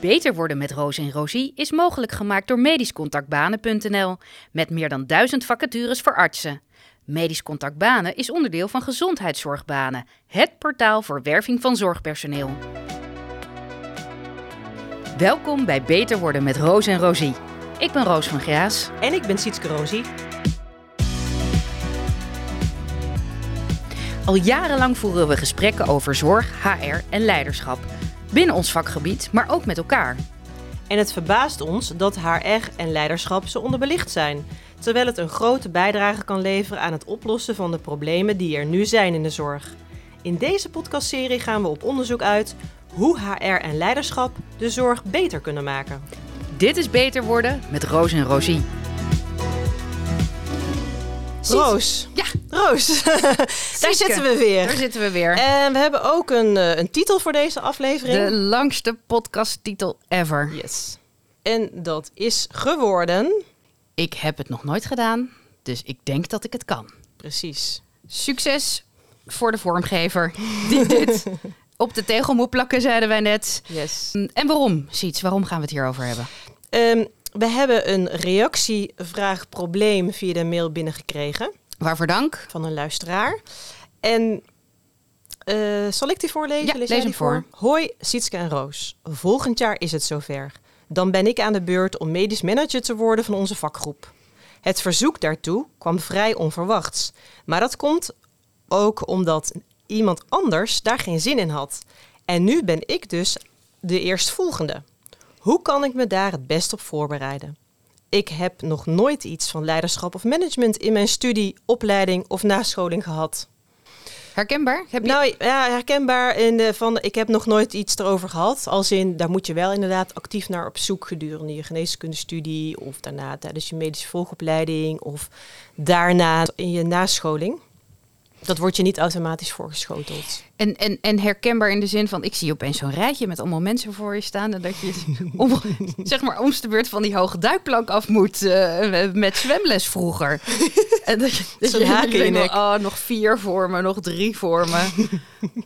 Beter worden met Roos en Rosie is mogelijk gemaakt door medischcontactbanen.nl met meer dan duizend vacatures voor artsen. Medisch Contact Banen is onderdeel van Gezondheidszorgbanen, het portaal voor werving van zorgpersoneel. Welkom bij Beter worden met Roos en Rosie. Ik ben Roos van Graas. En ik ben Sietske Rosie. Al jarenlang voeren we gesprekken over zorg, HR en leiderschap. Binnen ons vakgebied, maar ook met elkaar. En het verbaast ons dat HR en leiderschap zo onderbelicht zijn. Terwijl het een grote bijdrage kan leveren aan het oplossen van de problemen die er nu zijn in de zorg. In deze podcastserie gaan we op onderzoek uit hoe HR en leiderschap de zorg beter kunnen maken. Dit is Beter worden met Roos en Rosie. Roos. Ja, Roos. Daar zitten we weer. Daar zitten we weer. En we hebben ook een, eh, een titel voor deze aflevering. De langste podcasttitel ever. Yes. En dat is geworden. Ik heb het nog nooit gedaan, dus ik denk dat ik het kan. Precies. Succes voor de vormgever die dit op de tegel moet plakken, zeiden wij net. Yes. En waarom, Siets? Waarom gaan we het hierover hebben? Ehm, we hebben een reactievraag-probleem via de mail binnengekregen Waarvoor dank? van een luisteraar. En eh, zal ik die voorlezen? Ja, lees hem voor. Hoi, Sietske en Roos. Volgend jaar is het zover. Dan ben ik aan de beurt om medisch manager te worden van onze vakgroep. Het verzoek daartoe kwam vrij onverwachts. Maar dat komt ook omdat iemand anders daar geen zin in had. En nu ben ik dus de eerstvolgende. Hoe kan ik me daar het best op voorbereiden? Ik heb nog nooit iets van leiderschap of management in mijn studie, opleiding of nascholing gehad. Herkenbaar? Heb je... Nou ja, herkenbaar in de van ik heb nog nooit iets erover gehad. Als in, daar moet je wel inderdaad actief naar op zoek gedurende je geneeskundestudie of daarna tijdens je medische volgopleiding of daarna in je nascholing. Dat wordt je niet automatisch voorgeschoteld. En, en, en herkenbaar in de zin van, ik zie opeens zo'n rijtje met allemaal mensen voor je staan. En dat je om, zeg maar om de beurt van die hoge duikplank af moet eh, met zwemles vroeger. en dat je, dat je haak in. Oh, nog vier voor me, nog drie voor me.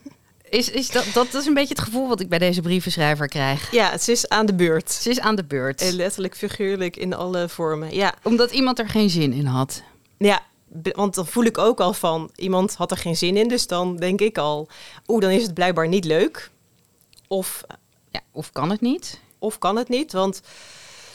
Is, is dat, dat is een beetje het gevoel wat ik bij deze brievenschrijver krijg. Ja, het is aan de beurt. Ze is aan de beurt. En letterlijk, figuurlijk in alle vormen. Ja, Omdat iemand er geen zin in had. ja want dan voel ik ook al van iemand had er geen zin in. Dus dan denk ik al, oeh, dan is het blijkbaar niet leuk. Of Ja, of kan het niet? of kan het niet. Want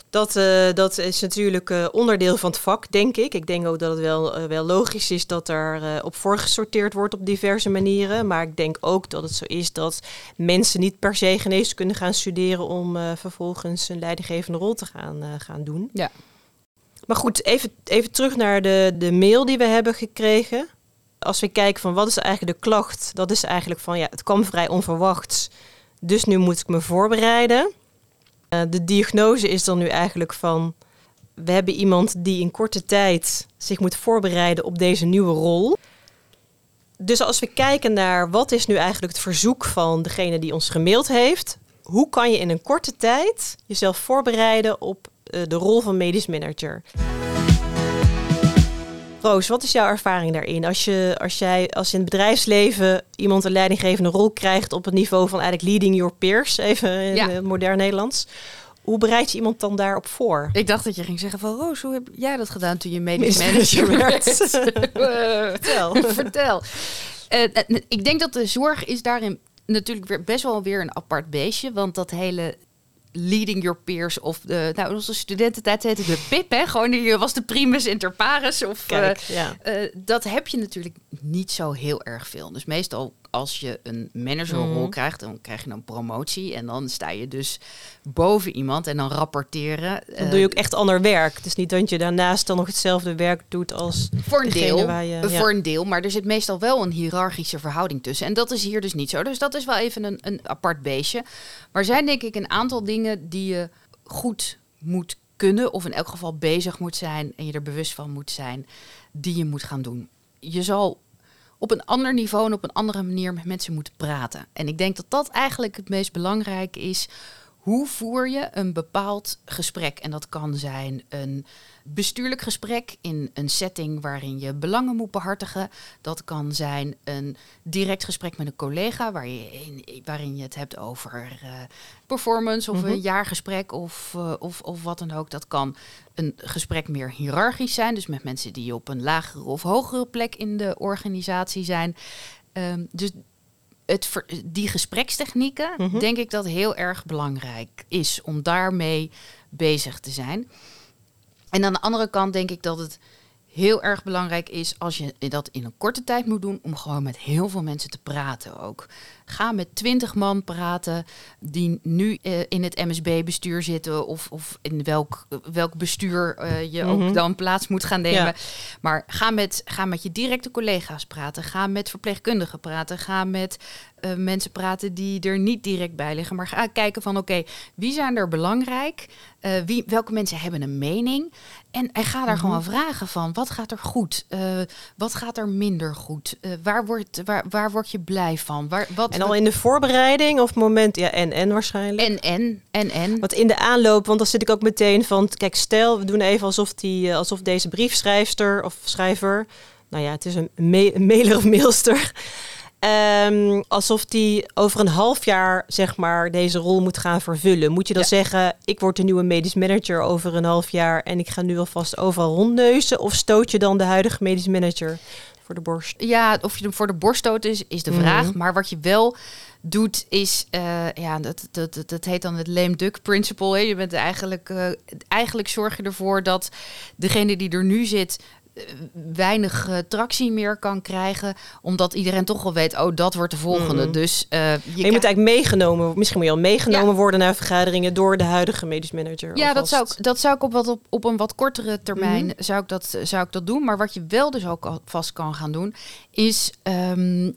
dat, eh, dat is natuurlijk eh, onderdeel van het vak, denk ik. Ik denk ook dat het wel, eh, wel logisch is dat er eh, op voorgesorteerd wordt op diverse manieren. Maar ik denk ook dat het zo is dat mensen niet per se geneeskunde gaan studeren om eh, vervolgens een leidinggevende rol te gaan, eh, gaan doen. Ja. Maar goed, even, even terug naar de, de mail die we hebben gekregen. Als we kijken van wat is eigenlijk de klacht, dat is eigenlijk van ja, het kwam vrij onverwachts. Dus nu moet ik me voorbereiden. Eh, de diagnose is dan nu eigenlijk van we hebben iemand die in korte tijd zich moet voorbereiden op deze nieuwe rol. Dus als we kijken naar wat is nu eigenlijk het verzoek van degene die ons gemaild heeft, hoe kan je in een korte tijd jezelf voorbereiden op de rol van medisch manager? Roos, wat is jouw ervaring daarin? Als, je, als jij als in het bedrijfsleven iemand een leidinggevende rol krijgt op het niveau van eigenlijk leading your peers, even in Ja. eh, modern Nederlands. Hoe bereid je iemand dan daarop voor? Ik dacht dat je ging zeggen van Roos, hoe heb jij dat gedaan toen je medisch manager werd? Eh, Vertel. Vertel. Eh, eh, ik denk dat de zorg is daarin natuurlijk weer best wel weer een apart beestje. Want dat hele leading your peers of de, nou onze studententijd heette de PIP, hè? Gewoon die was de primus inter pares. Of, Kijk, eh, ja. eh, dat heb je natuurlijk niet zo heel erg veel. Dus meestal als je een managerrol Mhm. krijgt, dan krijg je een promotie. En dan sta je dus boven iemand en dan rapporteren. Dan eh, doe je ook echt ander werk. Dus niet dat je daarnaast dan nog hetzelfde werk doet als Voor een deel. waar je- eh, ja. Voor een deel, maar er zit meestal wel een hiërarchische verhouding tussen. En dat is hier dus niet zo. Dus dat is wel even een, een apart beestje. Maar zijn denk ik een aantal dingen die je goed moet kunnen, of in elk geval bezig moet zijn en je er bewust van moet zijn, die je moet gaan doen. Je zal op een ander niveau en op een andere manier met mensen moeten praten. En ik denk dat dat eigenlijk het meest belangrijke is. Hoe voer je een bepaald gesprek? En dat kan zijn een bestuurlijk gesprek in een setting waarin je belangen moet behartigen. Dat kan zijn een direct gesprek met een collega waar je in, waarin je het hebt over uh, performance of een mhm. jaargesprek of, uh, of, of wat dan ook. Dat kan een gesprek meer hiërarchisch zijn, dus met mensen die op een lagere of hogere plek in de organisatie zijn. Um, dus het, die gesprekstechnieken, mhm. denk ik dat heel erg belangrijk is om daarmee bezig te zijn. En aan de andere kant denk ik dat het heel erg belangrijk is als je dat in een korte tijd moet doen, om gewoon met heel veel mensen te praten ook. Ga met twintig man praten die nu uh, in het MSB-bestuur zitten of, of in welk, welk bestuur uh, je ook mhm. dan plaats moet gaan nemen. Maar ga met, ga met je directe collega's praten. Ga met verpleegkundigen praten. Ga met uh, mensen praten die er niet direct bij liggen. Maar ga kijken van oké, wie zijn er belangrijk? wie, welke mensen hebben een mening? En, en ga daar mhm. gewoon vragen van wat gaat er goed? wat gaat er minder goed? waar, wordt, waar, waar word je blij van? Waar, wat, en al in de voorbereiding of moment, ja, en en waarschijnlijk. En en en en. Want in de aanloop, want dan zit ik ook meteen van, kijk, stel we doen even alsof die, eh, alsof deze briefschrijfster of schrijver, nou ja, het is een, mailer of mailster. Um, alsof die over een half jaar zeg maar deze rol moet gaan vervullen. Moet je dan zeggen, ik word de nieuwe medisch manager over een half jaar en ik ga nu alvast overal rondneuzen? Of stoot je dan de huidige medisch manager? Voor de borst. Ja, of je hem voor de borst stoot is, is de mhm. vraag. Maar wat je wel doet, is, uh, ja, dat, dat, dat, dat, heet dan het lame duck principle. Hè. Je bent eigenlijk, uh, eigenlijk zorg je ervoor dat degene die er nu zit weinig uh, tractie meer kan krijgen. Omdat iedereen toch wel weet, oh, dat wordt de volgende. Mhm. Dus uh, je, je moet eigenlijk meegenomen, misschien moet je al meegenomen worden naar vergaderingen door de huidige medisch manager. Ja, dat zou, ik, dat zou ik op, wat, op, op een wat kortere termijn mhm. zou, ik dat, zou ik dat doen. Maar wat je wel dus ook vast kan gaan doen, is um,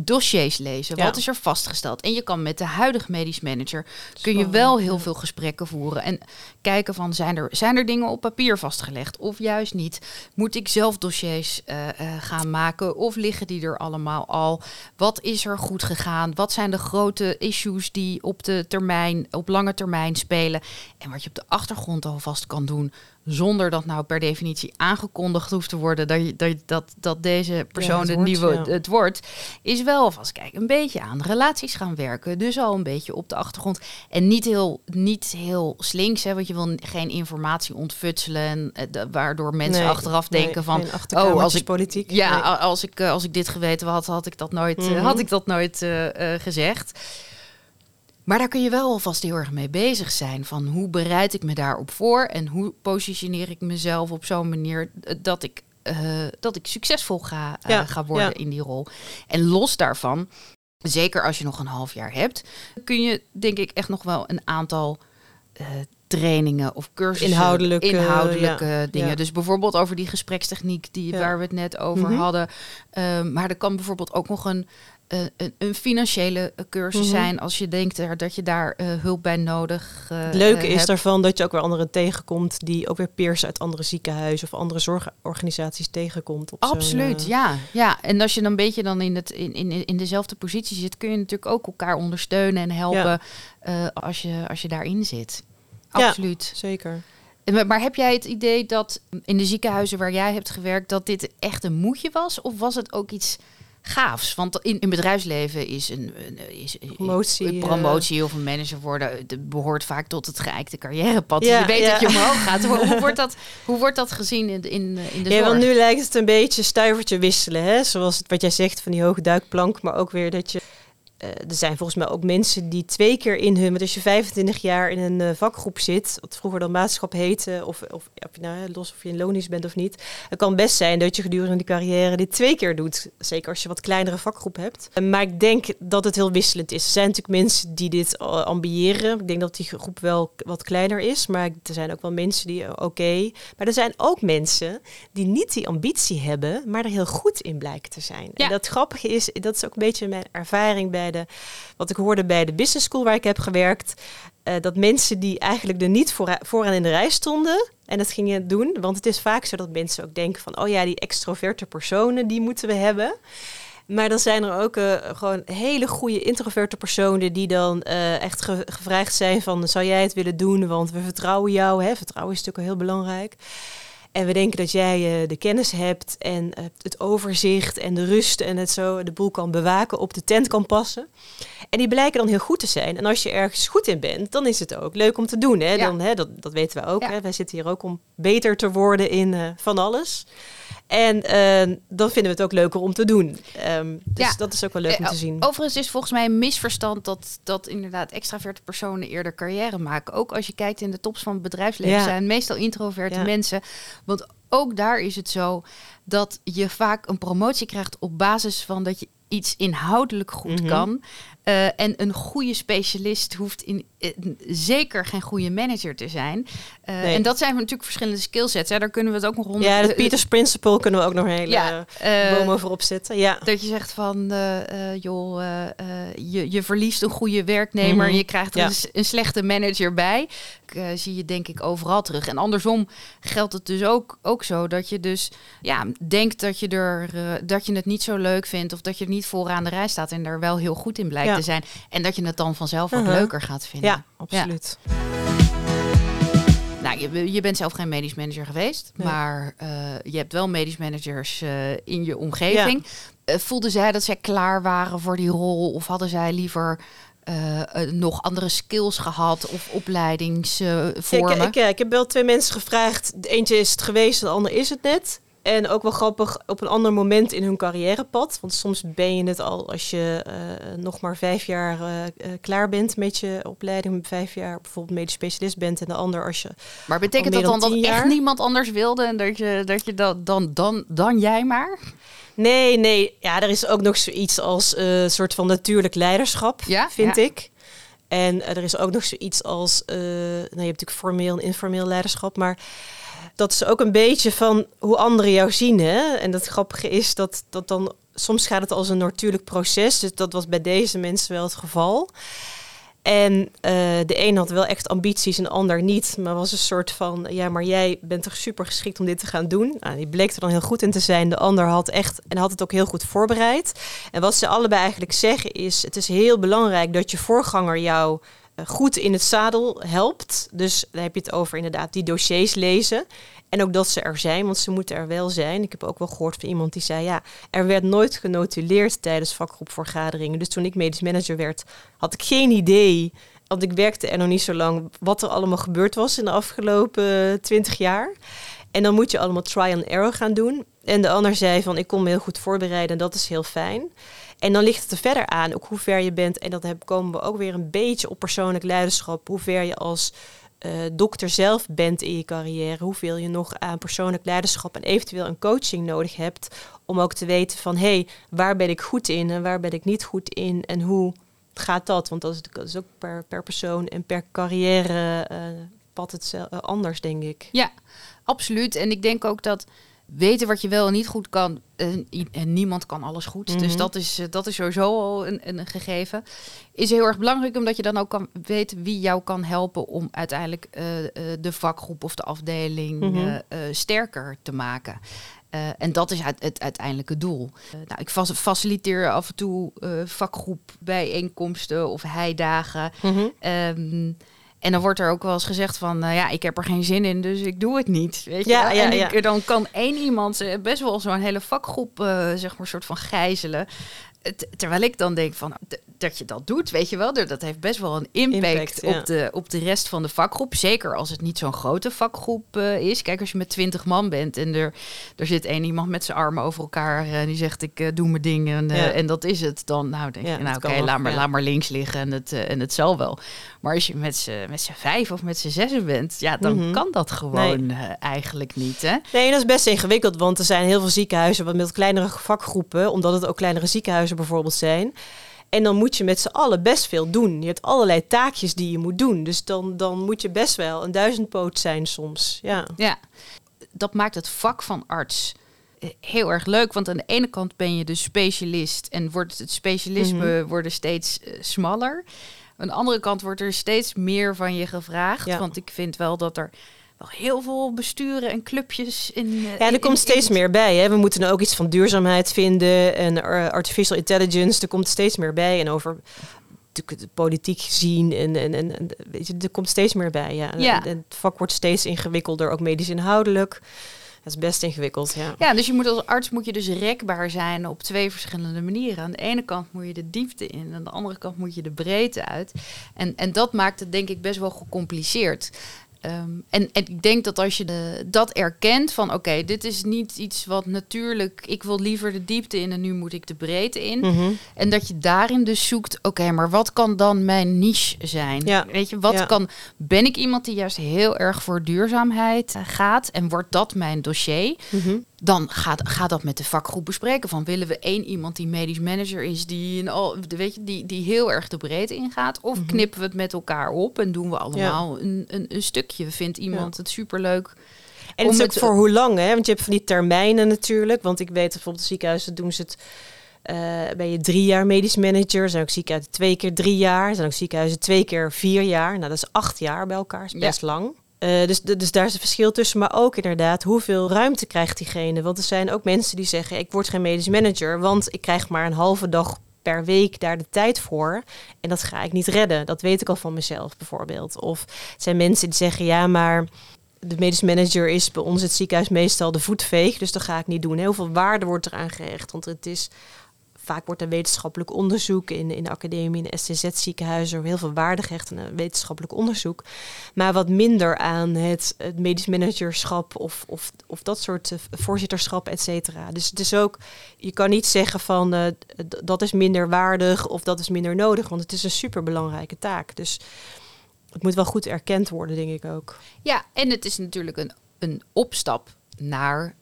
dossiers lezen. Wat is er vastgesteld? En je kan met de huidige medisch manager kun je wel heel veel gesprekken voeren. En kijken van zijn er, zijn er dingen op papier vastgelegd of juist niet moet ik zelf dossiers uh, gaan maken of liggen die er allemaal al? Wat is er goed gegaan? Wat zijn de grote issues die op de termijn, op lange termijn spelen? En wat je op de achtergrond alvast kan doen, zonder dat nou per definitie aangekondigd hoeft te worden dat, dat, dat, dat deze persoon het, nieuwe het wordt, is wel vast kijk een beetje aan relaties gaan werken. Dus al een beetje op de achtergrond. En niet heel, niet heel slinks, hè, want je wil geen informatie ontfutselen. En, uh, waardoor mensen achteraf denken van oh, als ik politiek. Ja, als ik, uh, als ik dit geweten had, had ik dat nooit, mm had ik dat nooit gezegd. Maar daar kun je wel alvast heel erg mee bezig zijn. Van hoe bereid ik me daarop voor en hoe positioneer ik mezelf op zo'n manier dat ik, uh, dat ik succesvol ga, uh, ga worden in die rol. En los daarvan, zeker als je nog een half jaar hebt, kun je denk ik echt nog wel een aantal uh, trainingen of cursussen. Inhoudelijke, inhoudelijke dingen. Dus bijvoorbeeld over die gesprekstechniek die, waar we het net over mhm. hadden. Um, maar er kan bijvoorbeeld ook nog een uh, een, een, financiële cursus mhm. zijn als je denkt dat je daar uh, hulp bij nodig uh, Het leuke is daarvan dat je ook weer anderen tegenkomt die ook weer peers uit andere ziekenhuizen of andere zorgorganisaties tegenkomt. Absoluut, ja. ja. En als je dan een beetje dan in, het, in, in, in dezelfde positie zit, kun je natuurlijk ook elkaar ondersteunen en helpen als, je, als je daarin zit. Absoluut. Ja, zeker. Maar heb jij het idee dat in de ziekenhuizen waar jij hebt gewerkt, dat dit echt een moedje was? Of was het ook iets gaafs. Want in, in bedrijfsleven is een, is, promotie, een promotie of een manager worden behoort vaak tot het geëikte carrièrepad. Ja, je weet dat je omhoog gaat. Hoe, hoe, wordt dat, hoe wordt dat gezien in, in, in de ja, zorg? Want nu lijkt het een beetje stuivertje wisselen. Hè? Zoals het, wat jij zegt van die hoge duikplank. Maar ook weer dat je uh, er zijn volgens mij ook mensen die twee keer in hun, want als je 25 jaar in een uh, vakgroep zit, wat vroeger dan maatschap heette, of, of, of je nou, los of je in lonisch bent of niet, het kan best zijn dat je gedurende die carrière dit twee keer doet. Zeker als je wat kleinere vakgroep hebt. Uh, maar ik denk dat het heel wisselend is. Er zijn natuurlijk mensen die dit ambiëren. Ik denk dat die groep wel wat kleiner is, maar er zijn ook wel mensen die oké. Maar er zijn ook mensen die niet die ambitie hebben, maar er heel goed in blijken te zijn. Ja. En dat grappige is, dat is ook een beetje mijn ervaring bij wat ik hoorde bij de business school waar ik heb gewerkt, uh, dat mensen die eigenlijk er niet voor, vooraan in de rij stonden en dat gingen doen, want het is vaak zo dat mensen ook denken van, oh ja, die extroverte personen, die moeten we hebben. Maar dan zijn er ook uh, gewoon hele goede introverte personen die dan uh, echt ge gevraagd zijn van zou jij het willen doen, want we vertrouwen jou. Hè? Vertrouwen is natuurlijk heel belangrijk. En we denken dat jij uh, de kennis hebt en het overzicht en de rust en het zo de boel kan bewaken, op de tent kan passen. En die blijken dan heel goed te zijn. En als je ergens goed in bent, dan is het ook leuk om te doen. Hè? Dan, hè, dat, dat weten we ook. Ja. Hè? Wij zitten hier ook om beter te worden in van alles. En uh, dan vinden we het ook leuker om te doen. Um, dus ja. dat is ook wel leuk om te zien. Overigens is volgens mij een misverstand dat, dat inderdaad extraverte personen eerder carrière maken. Ook als je kijkt in de tops van het bedrijfsleven zijn meestal introverte mensen. Want ook daar is het zo dat je vaak een promotie krijgt op basis van dat je iets inhoudelijk goed mm kan. Uh, en een goede specialist hoeft in, uh, zeker geen goede manager te zijn. Uh, nee. En dat zijn natuurlijk verschillende skillsets. Hè. Daar kunnen we het ook nog onder... Ja, het Peters Principle kunnen we ook nog een hele ja, boom over opzetten. Ja. Dat je zegt van, joh, je, je verliest een goede werknemer... Mm -hmm. je krijgt er ja. een, een, slechte manager bij. zie je denk ik overal terug. En andersom geldt het dus ook, ook zo dat je dus ja, denkt dat je, er, dat je het niet zo leuk vindt... of dat je niet vooraan de rij staat en daar wel heel goed in blijkt te zijn. En dat je het dan vanzelf ook uh -huh. leuker gaat vinden. Ja, absoluut. Ja. Nou, je, je, bent zelf geen medisch manager geweest, nee. maar uh, je hebt wel medisch managers uh, in je omgeving. Ja. Uh, voelden zij dat zij klaar waren voor die rol of hadden zij liever nog andere skills gehad of opleidingsvormen? ik, ik, ik, heb wel twee mensen gevraagd. Eentje is het geweest, de ander is het net. En ook wel grappig op een ander moment in hun carrièrepad. Want soms ben je het al als je uh, nog maar vijf jaar uh, klaar bent met je opleiding. Vijf jaar bijvoorbeeld medisch specialist bent. En de ander als je. Maar betekent dat dan, dan dat echt niemand anders wilde? En dat je, dat je dat dan, dan, dan jij maar? Nee, nee. Ja, er is ook nog zoiets als een uh, soort van natuurlijk leiderschap, ja? vind ja. ik. En er is ook nog zoiets als, nou, je hebt natuurlijk formeel en informeel leiderschap, maar dat is ook een beetje van hoe anderen jou zien. Hè? En dat grappige is dat, dat dan soms gaat het als een natuurlijk proces. Dus dat was bij deze mensen wel het geval. En uh, de een had wel echt ambities en de ander niet. Maar was een soort van, ja, maar jij bent toch super geschikt om dit te gaan doen. Nou, die bleek er dan heel goed in te zijn. De ander had echt, en had het ook heel goed voorbereid. En wat ze allebei eigenlijk zeggen is, het is heel belangrijk dat je voorganger jou goed in het zadel helpt. Dus daar heb je het over inderdaad die dossiers lezen. En ook dat ze er zijn, want ze moeten er wel zijn. Ik heb ook wel gehoord van iemand die zei: ja, er werd nooit genotuleerd tijdens vakgroepvergaderingen. Dus toen ik medisch manager werd, had ik geen idee. Want ik werkte er nog niet zo lang. Wat er allemaal gebeurd was in de afgelopen twintig jaar. En dan moet je allemaal try and error gaan doen. En de ander zei van ik kon me heel goed voorbereiden en dat is heel fijn. En dan ligt het er verder aan, ook hoe ver je bent. En dat komen we ook weer een beetje op persoonlijk leiderschap. Hoe ver je als uh, dokter zelf bent in je carrière. Hoeveel je nog aan persoonlijk leiderschap en eventueel een coaching nodig hebt. Om ook te weten van hé, hey, waar ben ik goed in en waar ben ik niet goed in. En hoe gaat dat? Want dat is, dat ook per, per persoon en per carrière uh, pad het uh, anders, denk ik. Ja, absoluut. En ik denk ook dat weten wat je wel en niet goed kan. En, en niemand kan alles goed. Mm -hmm. Dus dat is, dat is sowieso al een, een, gegeven. Is heel erg belangrijk omdat je dan ook kan weten wie jou kan helpen om uiteindelijk uh, uh, de vakgroep of de afdeling mm -hmm. uh, sterker te maken. Uh, en dat is het, het uiteindelijke doel. Uh, nou, ik faciliteer af en toe uh, vakgroep bijeenkomsten of heidagen. Mm -hmm. um, en dan wordt er ook wel eens gezegd van, uh, ja, ik heb er geen zin in, dus ik doe het niet. Weet je ja, ja, en ik, ja. dan kan één iemand best wel zo'n hele vakgroep, uh, zeg maar, soort van gijzelen. Terwijl ik dan denk van dat je dat doet, weet je wel, dat heeft best wel een impact, impact op, ja. de, op de rest van de vakgroep. Zeker als het niet zo'n grote vakgroep uh, is. Kijk, als je met twintig man bent en er, er zit één iemand met zijn armen over elkaar en die zegt ik uh, doe mijn dingen en, ja. en dat is het. Dan nou denk je, nou oké, okay, laat, maar, laat maar links liggen en het, en het zal wel. Maar als je met z'n vijf of met z'n zessen bent, ja, dan mm -hmm. kan dat gewoon nee. eigenlijk niet. Hè? Nee, dat is best ingewikkeld, want er zijn heel veel ziekenhuizen met kleinere vakgroepen, omdat het ook kleinere ziekenhuizen bijvoorbeeld zijn. En dan moet je met z'n allen best veel doen. Je hebt allerlei taakjes die je moet doen. Dus dan, dan moet je best wel een duizendpoot zijn soms. Ja. ja, dat maakt het vak van arts heel erg leuk. Want aan de ene kant ben je de specialist en wordt het specialisme mm -hmm. worden steeds uh, smaller. Aan de andere kant wordt er steeds meer van je gevraagd. Ja. Want ik vind wel dat er nog heel veel besturen en clubjes in. eh, Ja, er in- komt in- steeds in- meer bij. Hè. We moeten er ook iets van duurzaamheid vinden en eh, artificial intelligence. Er komt steeds meer bij. En over de politiek zien. En, en, en, weet je, er komt steeds meer bij. Ja. En- Ja. En het vak wordt steeds ingewikkelder, ook medisch inhoudelijk. Dat is best ingewikkeld, ja. Ja, dus je moet als arts moet je dus rekbaar zijn op twee verschillende manieren. Aan de ene kant moet je de diepte in, aan de andere kant moet je de breedte uit. En, en dat maakt het denk ik best wel gecompliceerd. Ehm, en, en ik denk dat als je de, dat erkent van oké, dit is niet iets wat natuurlijk, ik wil liever de diepte in en nu moet ik de breedte in. Mhm. En dat je daarin dus zoekt, oké, maar wat kan dan mijn niche zijn? Ja. Weet je, wat Ja. kan, ben ik iemand die juist heel erg voor duurzaamheid eh, gaat en wordt dat mijn dossier? Mhm. Dan gaat, gaat dat met de vakgroep bespreken. Van willen we één iemand die medisch manager is, die, in al, weet je, die, die heel erg de breedte ingaat? Of Mhm. knippen we het met elkaar op en doen we allemaal een, een, een stukje? Vindt iemand het superleuk? En het is ook het- voor hoe lang, hè? Want je hebt van die termijnen natuurlijk. Want ik weet bijvoorbeeld ziekenhuizen doen ze het... eh ben je drie jaar medisch manager. Er zijn ook ziekenhuizen twee keer drie jaar. Zijn ook ziekenhuizen twee keer vier jaar. Nou, dat is acht jaar bij elkaar. Is Ja. best lang. Eh, dus, dus daar is een verschil tussen. Maar ook inderdaad, hoeveel ruimte krijgt diegene? Want er zijn ook mensen die zeggen... ik word geen medisch manager, want ik krijg maar een halve dag per week daar de tijd voor. En dat ga ik niet redden. Dat weet ik al van mezelf bijvoorbeeld. Of het zijn mensen die zeggen... ja, maar de medisch manager is bij ons het ziekenhuis meestal de voetveeg. Dus dat ga ik niet doen. Heel veel waarde wordt eraan gehecht. Want het is vaak wordt er wetenschappelijk onderzoek in, in de academie, in de STZ-ziekenhuizen, heel veel waarde gehecht aan wetenschappelijk onderzoek. Maar wat minder aan het, medisch managerschap of, of, of dat soort eh, voorzitterschap, et cetera. Dus het is ook, je kan niet zeggen van eh, dat is minder waardig of dat is minder nodig, want het is een superbelangrijke taak. Dus het moet wel goed erkend worden, denk ik ook. Ja, en het is natuurlijk een, een opstap naar.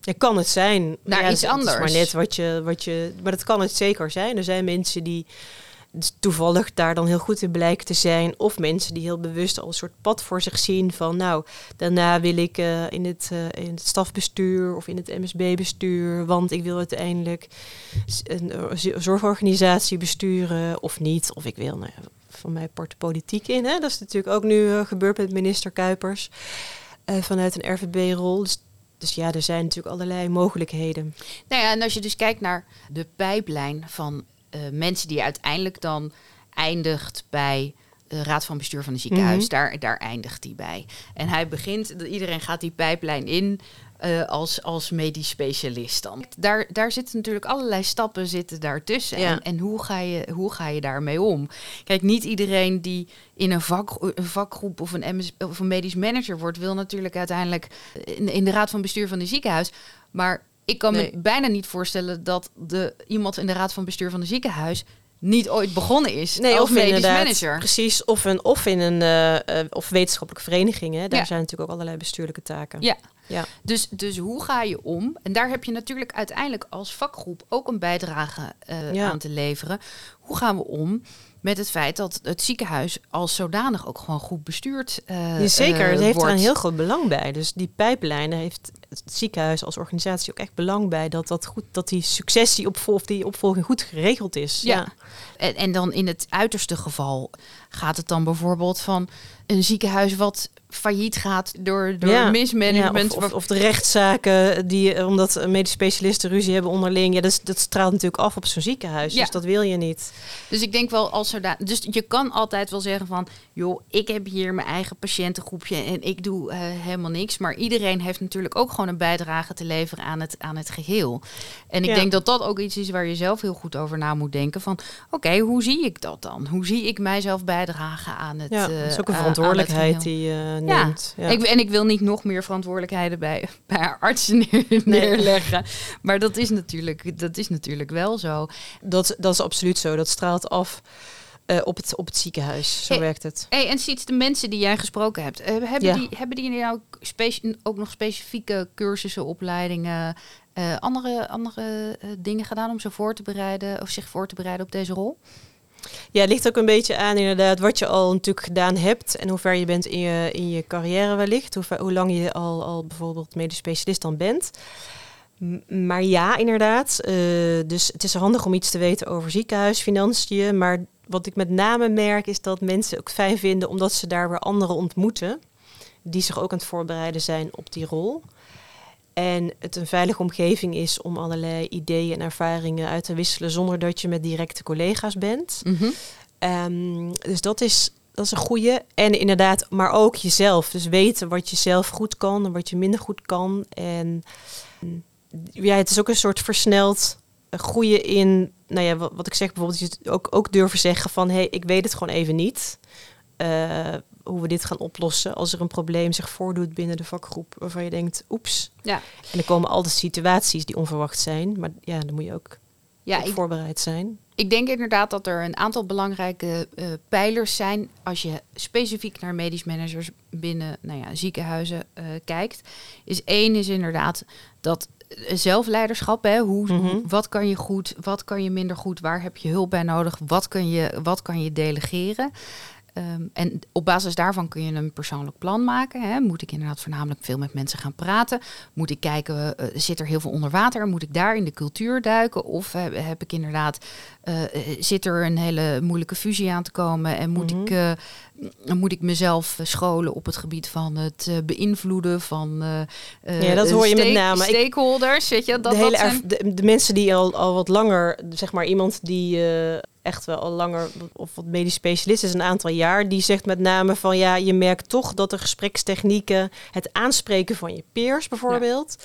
Ja, kan het zijn. Naar ja, iets is anders. maar net wat je, wat je. Maar dat kan het zeker zijn. Er zijn mensen die toevallig daar dan heel goed in blijken te zijn. Of mensen die heel bewust al een soort pad voor zich zien van nou, daarna wil ik eh, in, het, eh, in het stafbestuur of in het MSB-bestuur, want ik wil uiteindelijk een eh, z- zorgorganisatie besturen of niet. Of ik wil nou, ja, van mij part politiek in. Hè? Dat is natuurlijk ook nu gebeurd met minister Kuipers vanuit een RVB-rol. Dus, dus ja, er zijn natuurlijk allerlei mogelijkheden. Nou ja, en als je dus kijkt naar de pijplijn van eh, mensen die uiteindelijk dan eindigt bij de raad van bestuur van een ziekenhuis, Mhm. daar, daar eindigt hij bij. En hij begint, iedereen gaat die pijplijn in eh, als, als medisch specialist dan. Daar, daar zitten natuurlijk allerlei stappen zitten daartussen. Ja. En, en hoe, ga je, hoe ga je daarmee om? Kijk, niet iedereen die in een, vak, een vakgroep of een, MS, of een medisch manager wordt, wil natuurlijk uiteindelijk in, in de raad van bestuur van een ziekenhuis. Maar ik kan Nee. me bijna niet voorstellen dat de, iemand in de raad van bestuur van een ziekenhuis niet ooit begonnen is als of medisch manager. Precies, of, een, of in een eh, eh, of wetenschappelijke vereniging. Hè. Daar Ja. zijn natuurlijk ook allerlei bestuurlijke taken. Ja. Ja. Dus, dus hoe ga je om? En daar heb je natuurlijk uiteindelijk als vakgroep ook een bijdrage eh, Ja. aan te leveren. Hoe gaan we om met het feit dat het ziekenhuis als zodanig ook gewoon goed bestuurd Ja, zeker, eh, het heeft er een heel groot belang bij. Dus die pijplijnen heeft het ziekenhuis als organisatie ook echt belang bij dat, dat, goed, dat die successie opvol- of die opvolging goed geregeld is. Ja. Ja. En, en dan in het uiterste geval gaat het dan bijvoorbeeld van een ziekenhuis wat failliet gaat door, door Ja. mismanagement. Ja, of, of, of de rechtszaken die, eh, omdat eh, medisch specialisten ruzie hebben onderling. Ja, dat, dat straalt natuurlijk af op zo'n ziekenhuis. Ja. Dus dat wil je niet. Dus ik denk wel als zodanig. Dus je kan altijd wel zeggen van, joh, ik heb hier mijn eigen patiëntengroepje en ik doe eh, helemaal niks. Maar iedereen heeft natuurlijk ook gewoon een bijdrage te leveren aan het, aan het geheel. En ik Ja. denk dat dat ook iets is waar je zelf heel goed over na moet denken. Van, oké, hoe zie ik dat dan? Hoe zie ik mijzelf bijdragen aan het? Ja, eh, dat is ook een verantwoordelijkheid die je neemt. Ja. Ik, en ik wil niet nog meer verantwoordelijkheden bij, bij artsen neer- neerleggen. Maar dat is, natuurlijk, dat is natuurlijk wel zo. Dat, dat is absoluut zo. Dat straalt af eh, op, het, op het ziekenhuis. Zo Hey, werkt het. Hey, en Siets, de mensen die jij gesproken hebt, eh, hebben, Ja. die, hebben die nou ook, ook nog specifieke cursussen, opleidingen, eh, andere, andere dingen gedaan om ze voor te bereiden of zich voor te bereiden op deze rol? Ja, het ligt ook een beetje aan inderdaad wat je al natuurlijk gedaan hebt en hoe ver je bent in je, in je carrière wellicht. Hoe, ver- hoe lang je al, al bijvoorbeeld medisch specialist dan bent. M- Maar ja, inderdaad. eh, dus het is handig om iets te weten over ziekenhuisfinanciën. Maar wat ik met name merk is dat mensen ook fijn vinden omdat ze daar weer anderen ontmoeten. die zich ook aan het voorbereiden zijn op die rol. En het een veilige omgeving is om allerlei ideeën en ervaringen uit te wisselen zonder dat je met directe collega's bent. Mhm. Ehm, dus dat is, dat is een goede. En inderdaad, maar ook jezelf. Dus weten wat je zelf goed kan en wat je minder goed kan. En mm, ja, het is ook een soort versneld groeien in, nou ja, wat, wat ik zeg bijvoorbeeld, je ook, ook durven zeggen van, hé, hey, ik weet het gewoon even niet. Uh, hoe we dit gaan oplossen als er een probleem zich voordoet binnen de vakgroep waarvan je denkt, oeps. Ja. En er komen altijd situaties die onverwacht zijn, maar ja, dan moet je ook ja, ik, voorbereid zijn. Ik denk inderdaad dat er een aantal belangrijke uh, pijlers zijn als je specifiek naar medisch managers binnen nou ja, ziekenhuizen uh, kijkt. Is één is inderdaad dat zelfleiderschap. Hè? Hoe, Mhm. Wat kan je goed, wat kan je minder goed, waar heb je hulp bij nodig, wat kan je, wat kan je delegeren. Ehm, en op basis daarvan kun je een persoonlijk plan maken. Hè? Moet ik inderdaad voornamelijk veel met mensen gaan praten? Moet ik kijken, uh, zit er heel veel onder water? Moet ik daar in de cultuur duiken? Of heb ik inderdaad, uh, zit er een hele moeilijke fusie aan te komen? En moet, Mhm. ik, uh, moet ik mezelf scholen op het gebied van het beïnvloeden van ja, dat hoor je met name. stakeholders? Weet je, dat, de, hele dat de, de, mensen die al, al wat langer, zeg maar iemand die echt wel al langer of wat medisch specialist is, een aantal jaar, die zegt met name van ja, je merkt toch dat de gesprekstechnieken, het aanspreken van je peers bijvoorbeeld,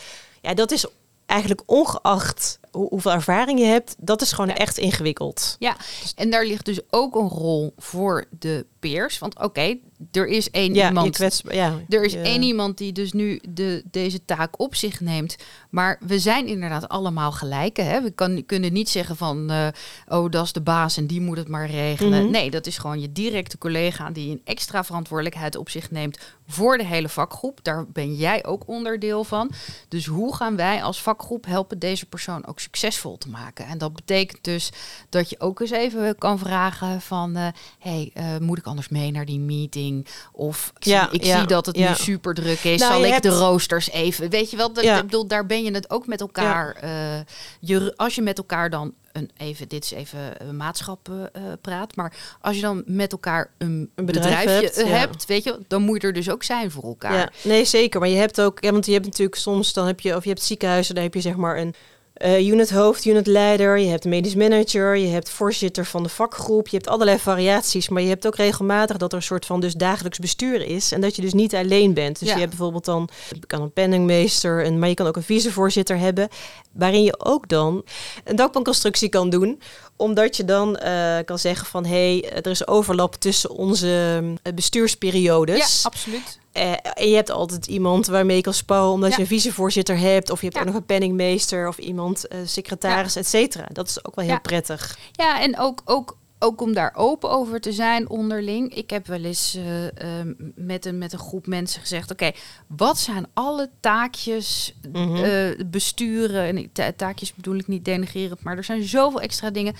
ja, ja dat is eigenlijk ongeacht hoeveel ervaring je hebt, dat is gewoon ja. echt ingewikkeld. Ja, en daar ligt dus ook een rol voor de peers. Want oké, okay, er is één ja, iemand. Kwets, ja, er is één iemand die dus nu de, deze taak op zich neemt. Maar we zijn inderdaad allemaal gelijke. Hè? We kan, kunnen niet zeggen van uh, oh, dat is de baas en die moet het maar regelen. Mhm. Mm -hmm. Nee, dat is gewoon je directe collega die een extra verantwoordelijkheid op zich neemt voor de hele vakgroep. Daar ben jij ook onderdeel van. Dus hoe gaan wij als vakgroep helpen deze persoon ook succesvol te maken? En dat betekent dus dat je ook eens even kan vragen van uh, hey, uh, moet ik anders mee naar die meeting? Of ik, ja, zie, ik ja, zie dat het ja. nu super druk is. Nou, Zal ik hebt- de roosters even? Weet je wel, dat, Ja. ik bedoel, daar ben je het ook met elkaar. eh, je, als je met elkaar dan een even, dit is even een maatschap eh, eh, praat, maar als je dan met elkaar een, Een bedrijf bedrijfje hebt, hebt, ja. hebt, weet je, dan moet je er dus ook zijn voor elkaar. Ja, nee, zeker. Maar je hebt ook, ja, want je hebt natuurlijk soms, dan heb je, of je hebt ziekenhuizen, daar heb je zeg maar een eh unithoofd, unitleider, je hebt medisch manager, je hebt voorzitter van de vakgroep, je hebt allerlei variaties, maar je hebt ook regelmatig dat er een soort van dus dagelijks bestuur is en dat je dus niet alleen bent. Dus Ja. je hebt bijvoorbeeld dan, je kan een penningmeester, en, maar je kan ook een vicevoorzitter hebben, waarin je ook dan een dakbankconstructie kan doen, omdat je dan eh, kan zeggen van, hé, hey, er is overlap tussen onze eh, bestuursperiodes. Ja, absoluut. Eh, en je hebt altijd iemand waarmee je kan sparren, omdat Ja. je een vicevoorzitter hebt, of je hebt Ja. ook nog een penningmeester of iemand, eh, secretaris, et cetera. Dat is ook wel heel prettig. Ja, en ook, ook, ook om daar open over te zijn onderling. Ik heb wel eens eh, ehm, met, een, met een groep mensen gezegd: Oké, wat zijn alle taakjes Mhm. eh, besturen? En ta- taakjes bedoel ik niet denigrerend, maar er zijn zoveel extra dingen.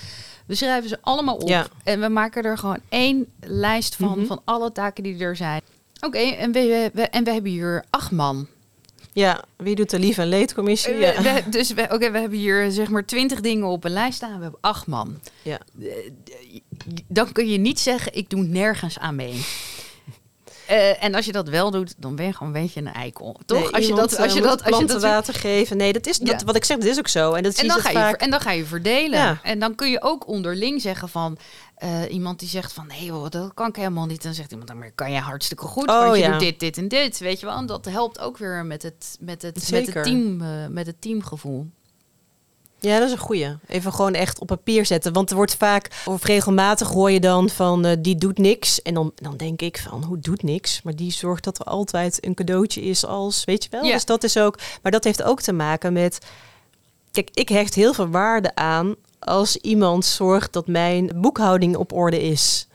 We schrijven ze allemaal op. Ja. En we maken er gewoon één lijst van, Mhm. van alle taken die er zijn. Oké, en, we, we, en we hebben hier acht man. Ja, wie doet de lief- en leedcommissie? We- Ja. we- dus we, oké, we hebben hier zeg maar twintig dingen op een lijst staan. We hebben acht man. Ja. Eh, Dan kun je niet zeggen, ik doe nergens aan mee. Eh, en als je dat wel doet, dan ben je gewoon een beetje een eikel. Toch? Nee, als je dat, eh, als je dat, als je dat water geven. Nee, dat is dat, wat ik zeg, dat is ook zo. En dat en dan, ga je, vaak. en dan ga je verdelen. Ja. En dan kun je ook onderling zeggen van... eh, iemand die zegt van, nee hoor, dat kan ik helemaal niet. Dan zegt iemand, dan maar kan je hartstikke goed. Oh, want je ja. doet dit, dit en dit. Weet je wel? En dat helpt ook weer met het, met het, met het, team, eh, met het teamgevoel. Ja, dat is een goeie. Even gewoon echt op papier zetten. Want er wordt vaak, of regelmatig hoor je dan van eh, die doet niks. En dan, dan denk ik van, hoe doet niks? Maar die zorgt dat er altijd een cadeautje is als, weet je wel? Ja. Dus dat is ook, maar dat heeft ook te maken met, kijk, ik hecht heel veel waarde aan als iemand zorgt dat mijn boekhouding op orde is.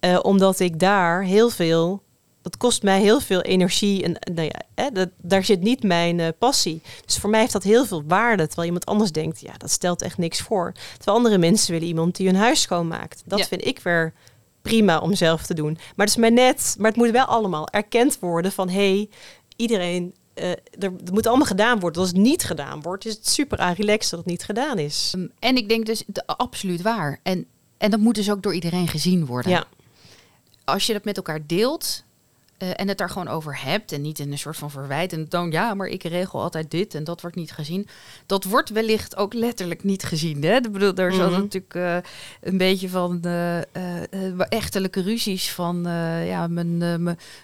Eh, omdat ik daar heel veel, dat kost mij heel veel energie. En nou ja, hè, dat, daar zit niet mijn eh, passie. Dus voor mij heeft dat heel veel waarde. Terwijl iemand anders denkt, ja, dat stelt echt niks voor. Terwijl andere mensen willen iemand die hun huis schoonmaakt. Dat Ja. vind ik weer prima om zelf te doen. Maar het is maar net, maar het moet wel allemaal erkend worden van hé, hey, iedereen. Eh, er, moet allemaal gedaan worden. Als het niet gedaan wordt, is het super aan relaxed dat het niet gedaan is. Um, en ik denk dus, de, absoluut waar. En, en dat moet dus ook door iedereen gezien worden. Ja, Als je dat met elkaar deelt, eh, en het daar gewoon over hebt en niet in een soort van verwijt en toon, ja, maar ik regel altijd dit en dat wordt niet gezien. Dat wordt wellicht ook letterlijk niet gezien. Hè? Ik bedoel, daar zat Mhm. natuurlijk eh, een beetje van eh, echtelijke ruzies van, ja, mijn,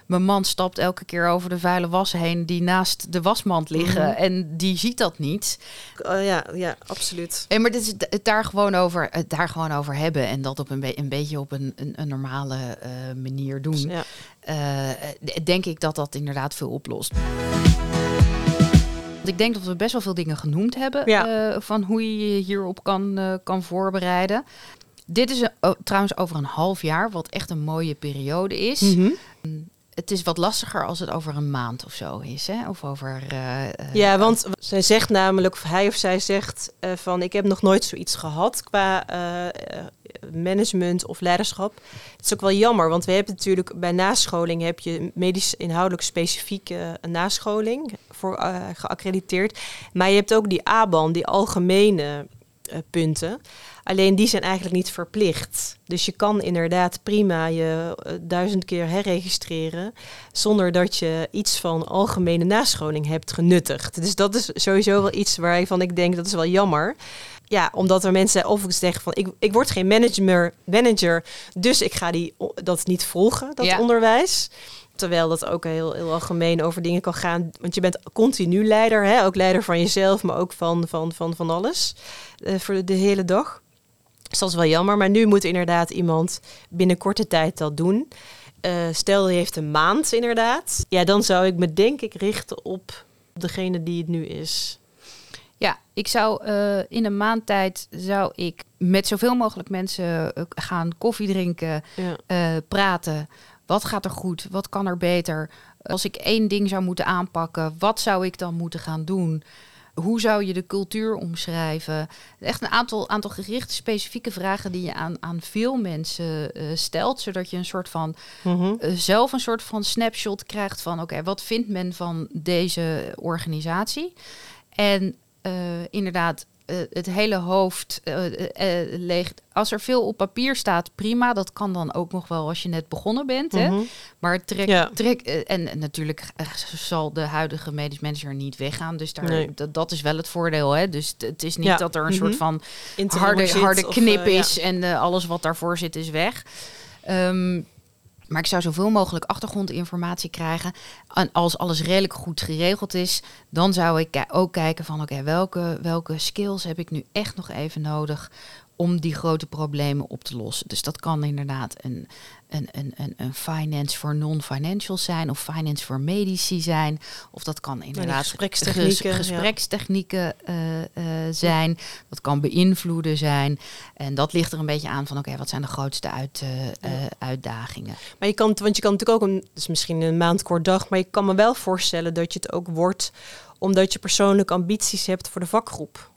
mijn- man stapt elke keer over de vuile was heen die naast de wasmand liggen Mhm. en die ziet dat niet. Oh, ja, ja, absoluut. En maar dit is het, daar gewoon over, het daar gewoon over hebben en dat op een, be- een beetje op een, een, een normale manier doen. Ja. D- denk ik dat dat inderdaad veel oplost. Want Ik denk dat we best wel veel dingen genoemd hebben Ja. eh, van hoe je je hierop kan, kan voorbereiden. Dit is een- oh, trouwens over een half jaar, wat echt een mooie periode is. Mhm. Het is wat lastiger als het over een maand of zo is. Hè? Of over. eh, eh, Ja, want zij zegt namelijk, of hij of zij zegt eh, van ik heb nog nooit zoiets gehad qua management of leiderschap. Het is ook wel jammer, want we hebben natuurlijk bij nascholing heb je medisch inhoudelijk specifieke nascholing voor geaccrediteerd. Maar je hebt ook die ABAN, die algemene punten. Alleen die zijn eigenlijk niet verplicht. Dus je kan inderdaad prima je eh, duizend keer herregistreren zonder dat je iets van algemene nascholing hebt genuttigd. Dus dat is sowieso wel iets waarvan ik denk dat is wel jammer. Ja, omdat er mensen of zeggen van ik, ik word geen manager, manager, dus ik ga die, dat niet volgen, dat Ja. onderwijs. Terwijl dat ook heel, heel algemeen over dingen kan gaan. Want je bent continu leider, hè? ook leider van jezelf, maar ook van, van, van, van alles. eh, voor de, de hele dag. Dus dat is wel jammer. Maar nu moet inderdaad iemand binnen korte tijd dat doen. Eh, stel, die heeft een maand inderdaad. Ja, dan zou ik me denk ik richten op degene die het nu is. Ja, ik zou eh, in een maand tijd zou ik met zoveel mogelijk mensen eh, gaan koffie drinken, Ja. praten. Wat gaat er goed? Wat kan er beter? Als ik één ding zou moeten aanpakken, wat zou ik dan moeten gaan doen? Hoe zou je de cultuur omschrijven? Echt een aantal, aantal gerichte, specifieke vragen die je aan, aan veel mensen eh, stelt, zodat je een soort van Mhm. eh, zelf een soort van snapshot krijgt van oké, wat vindt men van deze organisatie? En eh, inderdaad, eh, het hele hoofd eh, leeg. Als er veel op papier staat, prima. Dat kan dan ook nog wel als je net begonnen bent. Hè? Mhm. Maar trek, Ja. trek en, natuurlijk zal de huidige medisch manager niet weggaan. Dus daar, Nee. dat, dat is wel het voordeel. Hè? Dus het- het is niet Ja. dat er een Mhm. soort van harde, harde of, knip ja. is en alles wat daarvoor zit is weg. Ehm, maar ik zou zoveel mogelijk achtergrondinformatie krijgen. En als alles redelijk goed geregeld is, dan zou ik ook kijken van oké, welke, welke skills heb ik nu echt nog even nodig om die grote problemen op te lossen. Dus dat kan inderdaad een, een, een, een, een finance voor non-financials zijn, of finance voor medici zijn, of dat kan inderdaad gesprekstechnieken, ja. gesprekstechnieken eh, eh, zijn. Dat kan beïnvloeden zijn. En dat ligt er een beetje aan van oké, wat zijn de grootste uit, eh, uitdagingen? Maar je kan, want je kan natuurlijk ook, een, dus misschien een maand kort dag, maar je kan me wel voorstellen dat je het ook wordt omdat je persoonlijke ambities hebt voor de vakgroep.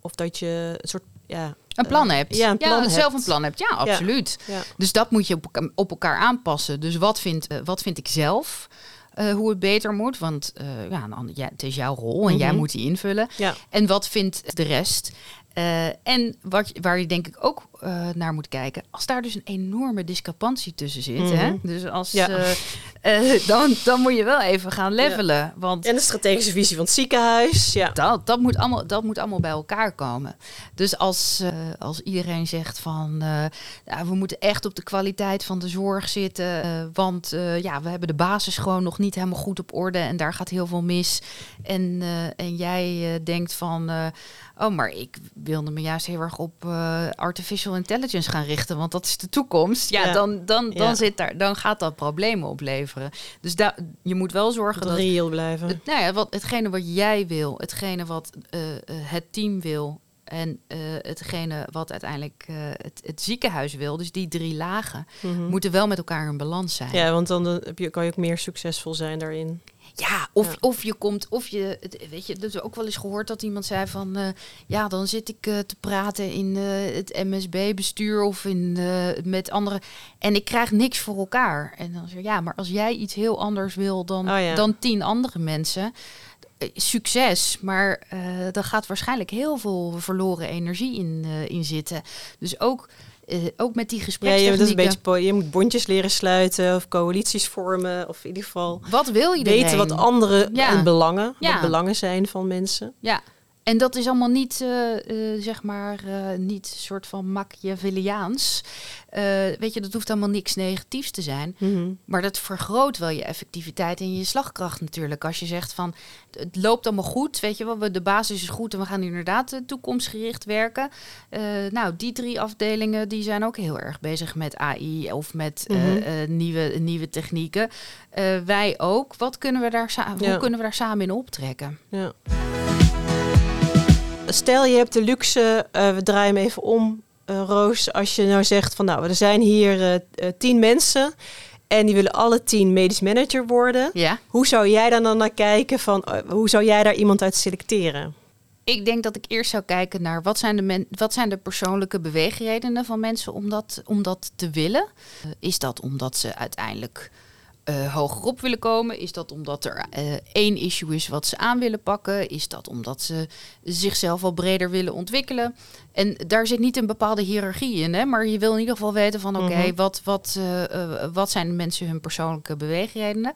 Of dat je een soort, ja, Een plan hebt. ja, een plan zelf een plan hebt. Ja, absoluut. ja. Dus dat moet je op, elka- op elkaar aanpassen. Dus wat vind, eh, wat vind ik zelf? eh, hoe het beter moet. Want eh, ja, het is jouw rol en jij Mhm. moet die invullen. ja. En wat vindt de rest? Eh, en wat, waar je denk ik ook eh, naar moet kijken, als daar dus een enorme discrepantie tussen zit, hè? Mhm. dus als, Ja. eh, dan, dan moet je wel even gaan levelen. Want En de strategische visie van het ziekenhuis, ja. dat, dat, moet allemaal, dat moet allemaal bij elkaar komen. Dus als, als iedereen zegt van ja, we moeten echt op de kwaliteit van de zorg zitten. want ja, we hebben de basis gewoon nog niet helemaal goed op orde en daar gaat heel veel mis. En, en jij denkt van. Oh, maar ik wilde me juist heel erg op eh, artificial intelligence gaan richten, want dat is de toekomst. Ja, Ja. Dan, dan, dan, Ja. zit daar, dan gaat dat problemen opleveren. Dus daar je moet wel zorgen Dat dat, reëel blijven. het, nou ja, wat, hetgene wat jij wil, hetgene wat eh, het team wil en eh, hetgene wat uiteindelijk het, het ziekenhuis wil, dus die drie lagen, Mhm. moeten wel met elkaar in balans zijn. Ja, want dan heb je, kan je ook meer succesvol zijn daarin. Ja, of, Ja. of je komt, of je, weet je, dat is ook wel eens gehoord dat iemand zei van, eh, ja, dan zit ik eh, te praten in eh, het MSB-bestuur of in, met anderen en ik krijg niks voor elkaar. En dan zeg ik, ja, maar als jij iets heel anders wil dan, Oh ja. dan tien andere mensen, succes, maar daar gaat waarschijnlijk heel veel verloren energie in, in zitten. Dus ook eh, ook met die Ja, je, gesprekstechnieken. dat is een beetje, je moet bondjes leren sluiten of coalities vormen. Of in ieder geval Wat wil iedereen? weten wat andere Ja. en belangen, Ja. wat belangen zijn van mensen. Ja, en dat is allemaal niet, eh, zeg maar, eh, niet soort van Machiavelliaans. Weet je, dat hoeft allemaal niks negatiefs te zijn. Mhm. Maar dat vergroot wel je effectiviteit en je slagkracht natuurlijk. Als je zegt van, het loopt allemaal goed, weet je wel, we- de basis is goed en we gaan inderdaad toekomstgericht werken. Nou, die drie afdelingen die zijn ook heel erg bezig met AI of met Mhm. nieuwe, nieuwe technieken. Wij ook. Wat kunnen we daar Ja. Hoe kunnen we daar samen in optrekken? Ja. Stel je hebt de luxe, eh, we draaien hem even om, eh, Roos. Als je nou zegt van nou, er zijn hier eh, tien mensen en die willen alle tien medisch manager worden. Ja. Hoe zou jij dan, dan naar kijken van hoe zou jij daar iemand uit selecteren? Ik denk dat ik eerst zou kijken naar wat zijn de, men, wat zijn de persoonlijke beweegredenen van mensen om dat, om dat te willen. Is dat omdat ze uiteindelijk eh hogerop willen komen? Is dat omdat er eh, één issue is wat ze aan willen pakken? Is dat omdat ze zichzelf wel breder willen ontwikkelen? En daar zit niet een bepaalde hiërarchie in, hè? maar je wil in ieder geval weten van oké, Mhm. wat, wat, eh, wat zijn de mensen hun persoonlijke beweegredenen?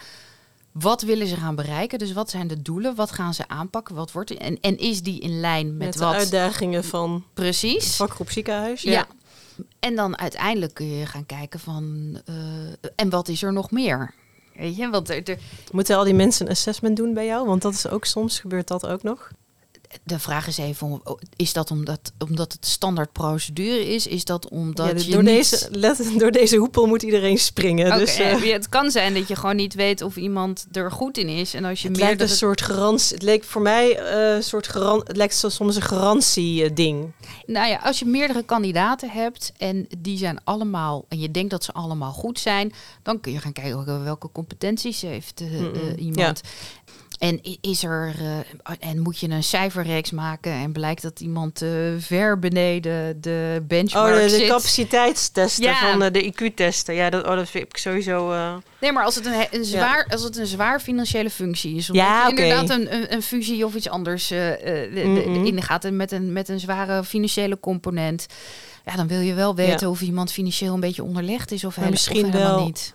Wat willen ze gaan bereiken? Dus wat zijn de doelen? Wat gaan ze aanpakken? Wat wordt en, en is die in lijn met, Met, de wat? uitdagingen van Precies. vakgroep ziekenhuis? Ja. En dan uiteindelijk kun je gaan kijken van eh, en wat is er nog meer? Weet je, want er, er- Moeten al die mensen een assessment doen bij jou? Want dat is ook soms gebeurt dat ook nog. De vraag is even: is dat omdat, omdat het standaard procedure is? Is dat omdat Ja, je door, niet... deze, let, door deze hoepel moet iedereen springen. Dus, eh, ja, het kan zijn dat je gewoon niet weet of iemand er goed in is. En als je het meer lijkt een het- soort garantie. Het leek voor mij eh, een soort garan, het lijkt soms een garantie ding. Nou ja, als je meerdere kandidaten hebt en die zijn allemaal, en je denkt dat ze allemaal goed zijn, dan kun je gaan kijken welke- competenties heeft eh, iemand. En is er, eh, en moet je een cijferreeks maken en blijkt dat iemand eh, ver beneden de Oh, benchmark de, de zit? capaciteitstesten Ja. van de IQ-testen. Ja, dat, oh, dat vind ik sowieso. eh, Nee, maar als het een, zwaar, als het een zwaar financiële functie is, omdat Ja, inderdaad een, een, een fusie of iets anders de- de- Mm-mm. ingaat en met een, met een zware financiële component. Ja, dan wil je wel weten Ja. of iemand financieel een beetje onderlegd is of, hele- misschien of helemaal wel- niet.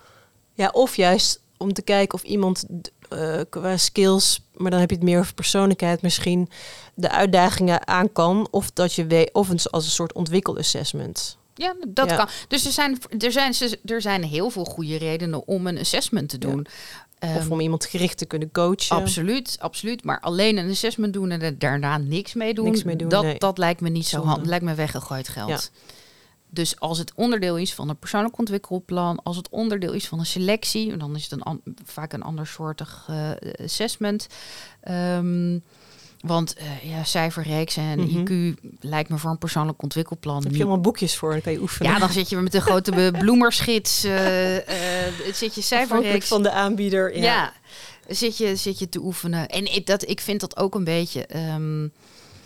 Ja, of juist om te kijken of iemand eh, qua skills, maar dan heb je het meer over persoonlijkheid, misschien de uitdagingen aan kan. Of dat je weet, of een, als een soort ontwikkelassessment. Ja, dat Ja. kan. Dus er zijn, er, zijn, er zijn heel veel goede redenen om een assessment te doen. of Ehm, om iemand gericht te kunnen coachen. Absoluut, absoluut. Maar alleen een assessment doen en er daarna niks mee doen, Niks mee doen, dat, nee. dat lijkt me niet zo handig. Lijkt me weggegooid geld. Ja. Dus als het onderdeel is van een persoonlijk ontwikkelplan, als het onderdeel is van een selectie, dan is het een vaak een andersoortig eh, assessment. Ehm, want eh, ja, cijferreeks en Mhm. IQ lijkt me voor een persoonlijk ontwikkelplan Daar heb je allemaal boekjes voor, dan kan je oefenen. Ja, dan zit je met een grote bloemersgids, eh, zit je cijferreeks van de aanbieder. Ja. ja. Zit, je, zit je te oefenen. En ik, dat, ik vind dat ook een beetje. ehm,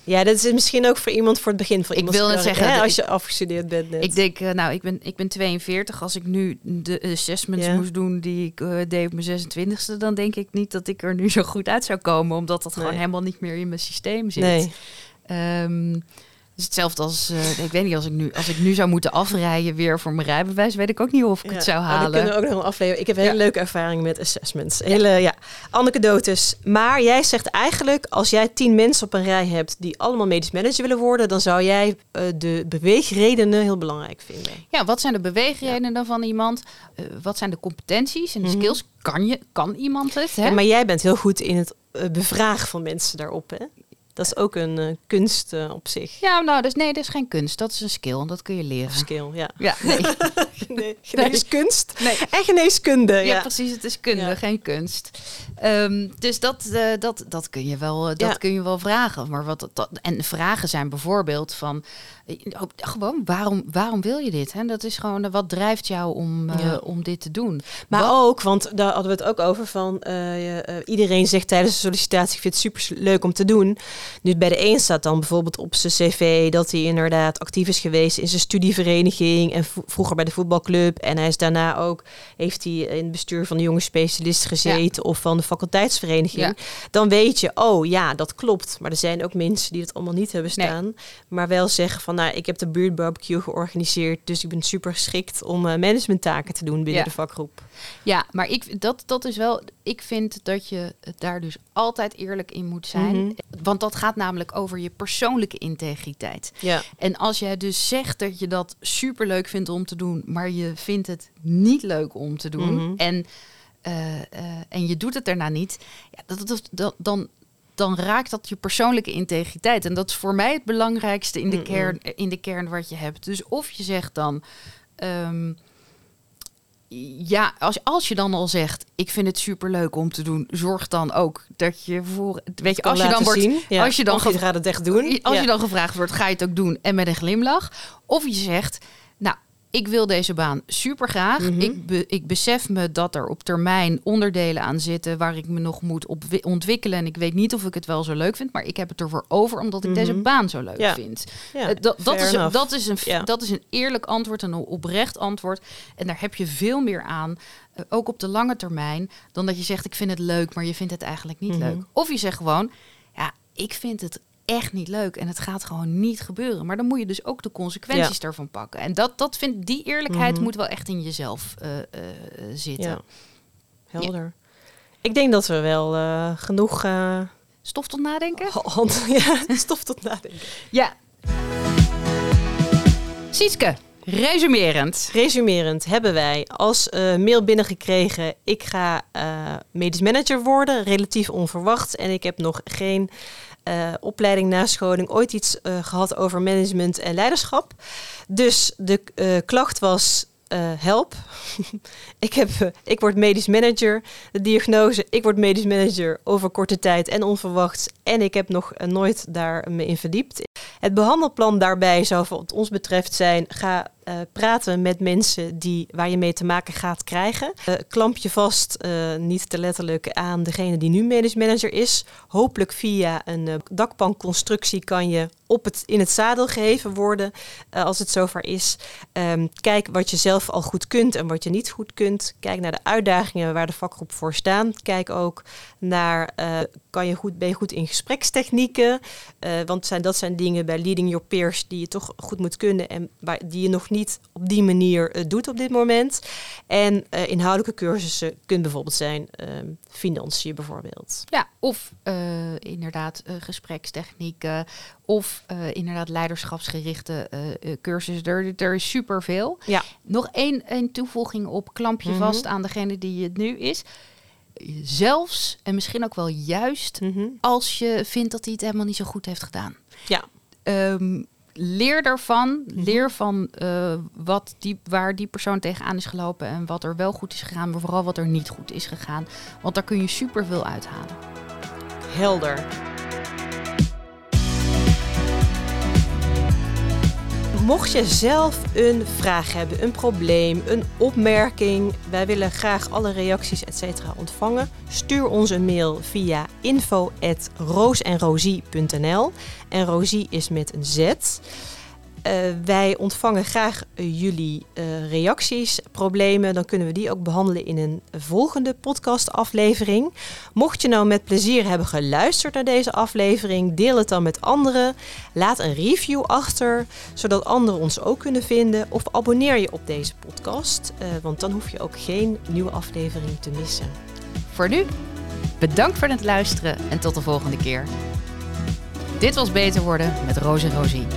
Ja, dat is misschien ook voor iemand voor het begin van Ik wil zeggen, hè, als je afgestudeerd bent net. ik denk, eh, nou, ik ben, ik ben 42. Als ik nu de assessments Ja. moest doen die ik eh, deed op mijn 26e, dan denk ik niet dat ik er nu zo goed uit zou komen. Omdat dat gewoon helemaal niet meer in mijn systeem zit. nee. Ehm, is hetzelfde als, eh, ik weet niet, als ik, nu, als ik nu zou moeten afrijden weer voor mijn rijbewijs, weet ik ook niet of ik Ja, het zou dan halen. kunnen we ook nog een aflevering. Ik heb een hele Ja. leuke ervaring met assessments. Hele, ja, anekdotes. Maar jij zegt eigenlijk, als jij tien mensen op een rij hebt die allemaal medisch manager willen worden, dan zou jij eh, de beweegredenen heel belangrijk vinden. Ja, wat zijn de beweegredenen van iemand? Eh, wat zijn de competenties en de Mhm. skills? Kan, je, kan iemand het? Hè? Maar jij bent heel goed in het bevragen van mensen daarop. Hè? Dat is ook een eh, kunst eh, op zich. Ja, nou, dus nee, dat is geen kunst. Dat is een skill. en Dat kun je leren. Skill, ja. Ja, nee. Nee, geneeskunst nee. en geneeskunde. Ja, Ja, precies. Het is kunde, Ja. geen kunst. Ehm, dus dat, eh, dat, dat, kun je wel, dat kun je wel vragen. Maar wat, dat, en vragen zijn bijvoorbeeld van... eh, oh, gewoon, waarom, waarom wil je dit? Hè? Dat is gewoon, eh, wat drijft jou om, eh, om dit te doen? Maar Wat- ook, want daar hadden we het ook over van iedereen zegt tijdens de sollicitatie, ik vind het super leuk om te doen. Nu bij de een staat dan bijvoorbeeld op zijn cv dat hij inderdaad actief is geweest in zijn studievereniging en vroeger bij de voetbalclub. En hij is daarna ook, heeft hij in het bestuur van de jonge specialist gezeten of van de faculteitsvereniging. Ja. Dan weet je, oh ja, dat klopt. Maar er zijn ook mensen die het allemaal niet hebben Nee. staan. Maar wel zeggen van, nou, ik heb de buurtbarbecue georganiseerd, dus ik ben super geschikt om uh, managementtaken te doen binnen Ja. de vakgroep. Ja, maar ik, dat, dat is wel. Ik vind dat je daar dus altijd eerlijk in moet zijn. Mhm. Want dat gaat namelijk over je persoonlijke integriteit. Ja. En als jij dus zegt dat je dat super leuk vindt om te doen, maar je vindt het niet leuk om te doen. Mhm. En, eh, eh, en je doet het daarna niet. Ja, dat, dat, dat- dan, dan raakt dat je persoonlijke integriteit. En dat is voor mij het belangrijkste in de, kern, in de kern wat je hebt. Dus of je zegt dan. ehm, ja, als, als je dan al zegt, ik vind het super leuk om te doen, zorg dan ook dat je voor. Weet je, als je dan wordt, zien. Ja. als je dan gaat het echt doen. als Ja. je dan gevraagd wordt, ga je het ook doen en met een glimlach. Of je zegt, ik wil deze baan super graag. Mhm. ik, be- ik besef me dat er op termijn onderdelen aan zitten waar ik me nog moet op ontwikkelen. En ik weet niet of ik het wel zo leuk vind, maar ik heb het ervoor over omdat ik deze Mhm. baan zo leuk Ja. vind. Ja, Eh, dat, dat, is, enough. dat, is een, Ja. dat is een eerlijk antwoord, een oprecht antwoord. En daar heb je veel meer aan, eh, ook op de lange termijn, dan dat je zegt: Ik vind het leuk, maar je vindt het eigenlijk niet Mhm. leuk. Of je zegt gewoon: Ja, ik vind het echt niet leuk en het gaat gewoon niet gebeuren. Maar dan moet je dus ook de consequenties daarvan pakken. En dat, dat vind, die eerlijkheid Mhm. moet wel echt in jezelf eh, eh, zitten. Ja. Helder. Ik denk dat we wel eh, genoeg Stof tot nadenken? hand, ja, stof tot nadenken. Ja. Sietske, resumerend. Resumerend hebben wij als mail binnengekregen... ik ga medisch manager worden, relatief onverwacht. En ik heb nog geen eh, opleiding na scholing... ooit iets eh, gehad over management en leiderschap. Dus de eh, klacht was... help. ik, heb, ik word medisch manager. De diagnose, ik word medisch manager over korte tijd en onverwachts. En ik heb nog nooit daar me in verdiept. Het behandelplan daarbij zou wat ons betreft zijn... ga eh, praten met mensen die, waar je mee te maken gaat krijgen. Eh, klamp je vast, eh, niet te letterlijk, aan degene die nu manager is. Hopelijk via een dakpanconstructie kan je op het, in het zadel geheven worden als het zover is. Ehm, kijk wat je zelf al goed kunt en wat je niet goed kunt. Kijk naar de uitdagingen waar de vakgroep voor staan. Kijk ook naar, kan je goed, ben je goed in gesprekstechnieken? Want zijn, dat zijn dingen bij Leading Your Peers die je toch goed moet kunnen en waar, die je nog niet op die manier eh, doet op dit moment. En eh, inhoudelijke cursussen kunnen bijvoorbeeld zijn ehm, financiën bijvoorbeeld. Ja, of eh, inderdaad gesprekstechnieken. Of inderdaad leiderschapsgerichte cursussen. Er, er is superveel. Ja. Nog één, één toevoeging op klamp je Mhm. vast aan degene die het nu is. Zelfs, en misschien ook wel juist, als je vindt dat hij het helemaal niet zo goed heeft gedaan. Ja. Ehm, leer daarvan. Leer van eh, wat die, waar die persoon tegenaan is gelopen. En wat er wel goed is gegaan, maar vooral wat er niet goed is gegaan. Want daar kun je superveel uithalen. Helder. Mocht je zelf een vraag hebben, een probleem, een opmerking, wij willen graag alle reacties et cetera ontvangen. Stuur ons een mail via info@roosenrosie.nl en Rosie is met een Z. Eh, wij ontvangen graag eh, jullie eh, reacties, problemen. Dan kunnen we die ook behandelen in een volgende podcastaflevering. Mocht je nou met plezier hebben geluisterd naar deze aflevering, deel het dan met anderen. Laat een review achter, zodat anderen ons ook kunnen vinden. Of abonneer je op deze podcast, want dan hoef je ook geen nieuwe aflevering te missen. Voor nu, bedankt voor het luisteren en tot de volgende keer. Dit was Beter Worden met Roos en Rosie.